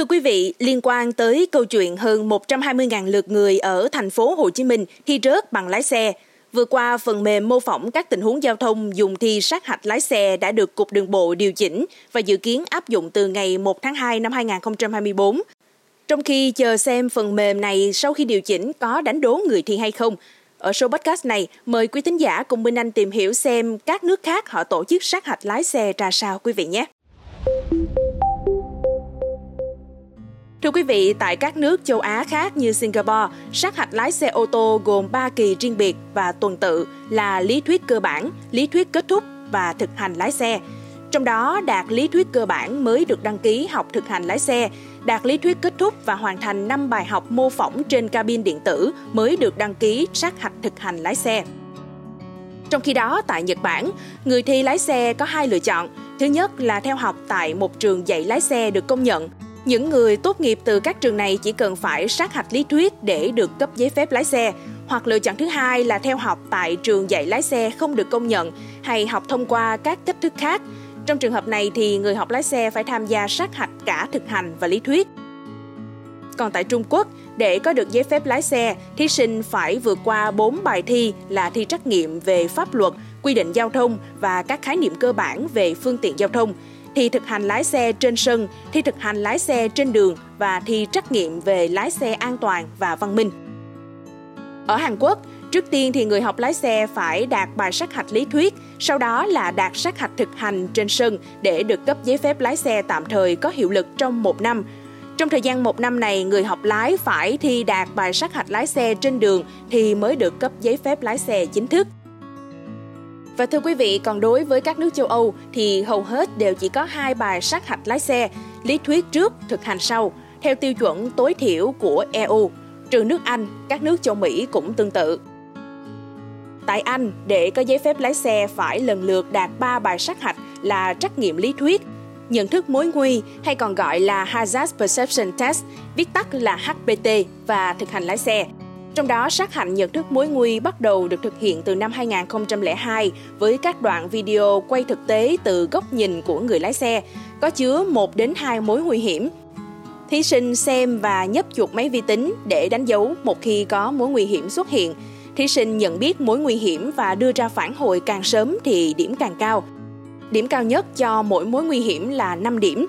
Thưa quý vị, liên quan tới câu chuyện hơn 120.000 lượt người ở thành phố Hồ Chí Minh thi rớt bằng lái xe, vừa qua phần mềm mô phỏng các tình huống giao thông dùng thi sát hạch lái xe đã được Cục Đường bộ điều chỉnh và dự kiến áp dụng từ ngày 1 tháng 2 năm 2024. Trong khi chờ xem phần mềm này sau khi điều chỉnh có đánh đố người thi hay không, ở số podcast này, mời quý thính giả cùng Minh Anh tìm hiểu xem các nước khác họ tổ chức sát hạch lái xe ra sao quý vị nhé. Thưa quý vị, tại các nước châu Á khác như Singapore, sát hạch lái xe ô tô gồm 3 kỳ riêng biệt và tuần tự là lý thuyết cơ bản, lý thuyết kết thúc và thực hành lái xe. Trong đó, đạt lý thuyết cơ bản mới được đăng ký học thực hành lái xe, đạt lý thuyết kết thúc và hoàn thành 5 bài học mô phỏng trên cabin điện tử mới được đăng ký sát hạch thực hành lái xe. Trong khi đó, tại Nhật Bản, người thi lái xe có hai lựa chọn. Thứ nhất là theo học tại một trường dạy lái xe được công nhận. Những người tốt nghiệp từ các trường này chỉ cần phải sát hạch lý thuyết để được cấp giấy phép lái xe. Hoặc lựa chọn thứ hai là theo học tại trường dạy lái xe không được công nhận hay học thông qua các cách thức khác trong trường hợp này thì người học lái xe phải tham gia sát hạch cả thực hành và lý thuyết. Còn tại Trung Quốc, để có được giấy phép lái xe, thí sinh phải vượt qua 4 bài thi là thi trắc nghiệm về pháp luật, quy định giao thông và các khái niệm cơ bản về phương tiện giao thông, thi thực hành lái xe trên sân, thi thực hành lái xe trên đường và thi trắc nghiệm về lái xe an toàn và văn minh. Ở Hàn Quốc, Trước tiên thì người học lái xe phải đạt bài sát hạch lý thuyết, sau đó là đạt sát hạch thực hành trên sân để được cấp giấy phép lái xe tạm thời có hiệu lực trong một năm. Trong thời gian một năm này, người học lái phải thi đạt bài sát hạch lái xe trên đường thì mới được cấp giấy phép lái xe chính thức. Và thưa quý vị, còn đối với các nước châu Âu thì hầu hết đều chỉ có hai bài sát hạch lái xe, lý thuyết trước, thực hành sau, theo tiêu chuẩn tối thiểu của EU. Trừ nước Anh, các nước châu Mỹ cũng tương tự. Tại Anh, để có giấy phép lái xe phải lần lượt đạt 3 bài sát hạch là trắc nghiệm lý thuyết, nhận thức mối nguy hay còn gọi là Hazard Perception Test, viết tắt là HPT và thực hành lái xe. Trong đó, sát hạch nhận thức mối nguy bắt đầu được thực hiện từ năm 2002 với các đoạn video quay thực tế từ góc nhìn của người lái xe, có chứa 1 đến 2 mối nguy hiểm. Thí sinh xem và nhấp chuột máy vi tính để đánh dấu một khi có mối nguy hiểm xuất hiện – Thí sinh nhận biết mối nguy hiểm và đưa ra phản hồi càng sớm thì điểm càng cao. Điểm cao nhất cho mỗi mối nguy hiểm là 5 điểm.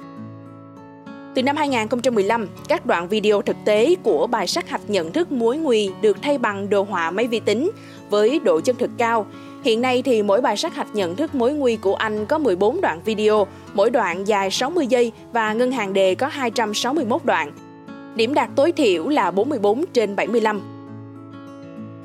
Từ năm 2015, các đoạn video thực tế của bài sát hạch nhận thức mối nguy được thay bằng đồ họa máy vi tính với độ chân thực cao. Hiện nay thì mỗi bài sát hạch nhận thức mối nguy của anh có 14 đoạn video, mỗi đoạn dài 60 giây và ngân hàng đề có 261 đoạn. Điểm đạt tối thiểu là 44 trên 75.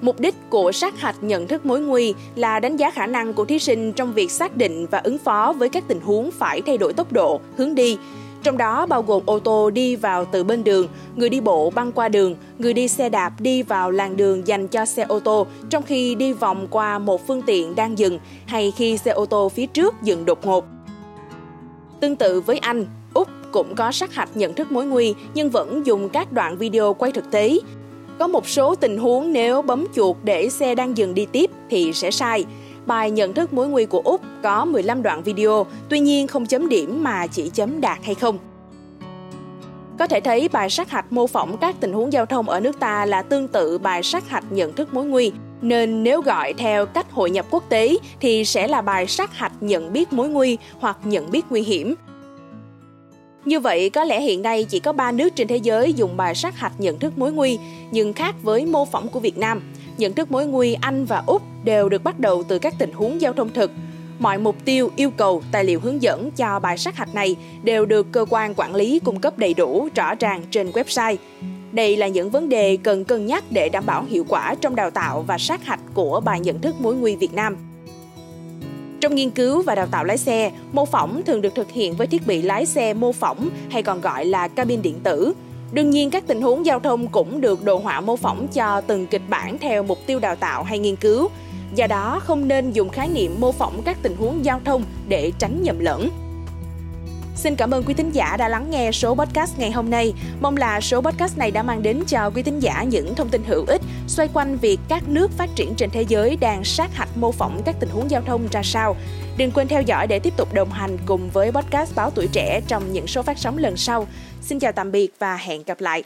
Mục đích của sát hạch nhận thức mối nguy là đánh giá khả năng của thí sinh trong việc xác định và ứng phó với các tình huống phải thay đổi tốc độ, hướng đi, trong đó bao gồm ô tô đi vào từ bên đường, người đi bộ băng qua đường, người đi xe đạp đi vào làn đường dành cho xe ô tô trong khi đi vòng qua một phương tiện đang dừng hay khi xe ô tô phía trước dừng đột ngột. Tương tự với Anh, Úc cũng có sát hạch nhận thức mối nguy nhưng vẫn dùng các đoạn video quay thực tế có một số tình huống nếu bấm chuột để xe đang dừng đi tiếp thì sẽ sai. Bài nhận thức mối nguy của Úc có 15 đoạn video, tuy nhiên không chấm điểm mà chỉ chấm đạt hay không. Có thể thấy bài sát hạch mô phỏng các tình huống giao thông ở nước ta là tương tự bài sát hạch nhận thức mối nguy, nên nếu gọi theo cách hội nhập quốc tế thì sẽ là bài sát hạch nhận biết mối nguy hoặc nhận biết nguy hiểm. Như vậy, có lẽ hiện nay chỉ có 3 nước trên thế giới dùng bài sát hạch nhận thức mối nguy, nhưng khác với mô phỏng của Việt Nam. Nhận thức mối nguy Anh và Úc đều được bắt đầu từ các tình huống giao thông thực. Mọi mục tiêu, yêu cầu, tài liệu hướng dẫn cho bài sát hạch này đều được cơ quan quản lý cung cấp đầy đủ, rõ ràng trên website. Đây là những vấn đề cần cân nhắc để đảm bảo hiệu quả trong đào tạo và sát hạch của bài nhận thức mối nguy Việt Nam. Trong nghiên cứu và đào tạo lái xe, mô phỏng thường được thực hiện với thiết bị lái xe mô phỏng hay còn gọi là cabin điện tử. Đương nhiên, các tình huống giao thông cũng được đồ họa mô phỏng cho từng kịch bản theo mục tiêu đào tạo hay nghiên cứu. Do đó, không nên dùng khái niệm mô phỏng các tình huống giao thông để tránh nhầm lẫn. Xin cảm ơn quý thính giả đã lắng nghe số podcast ngày hôm nay. Mong là số podcast này đã mang đến cho quý thính giả những thông tin hữu ích, xoay quanh việc các nước phát triển trên thế giới đang sát hạch mô phỏng các tình huống giao thông ra sao. Đừng quên theo dõi để tiếp tục đồng hành cùng với podcast Báo Tuổi Trẻ trong những số phát sóng lần sau. Xin chào tạm biệt và hẹn gặp lại.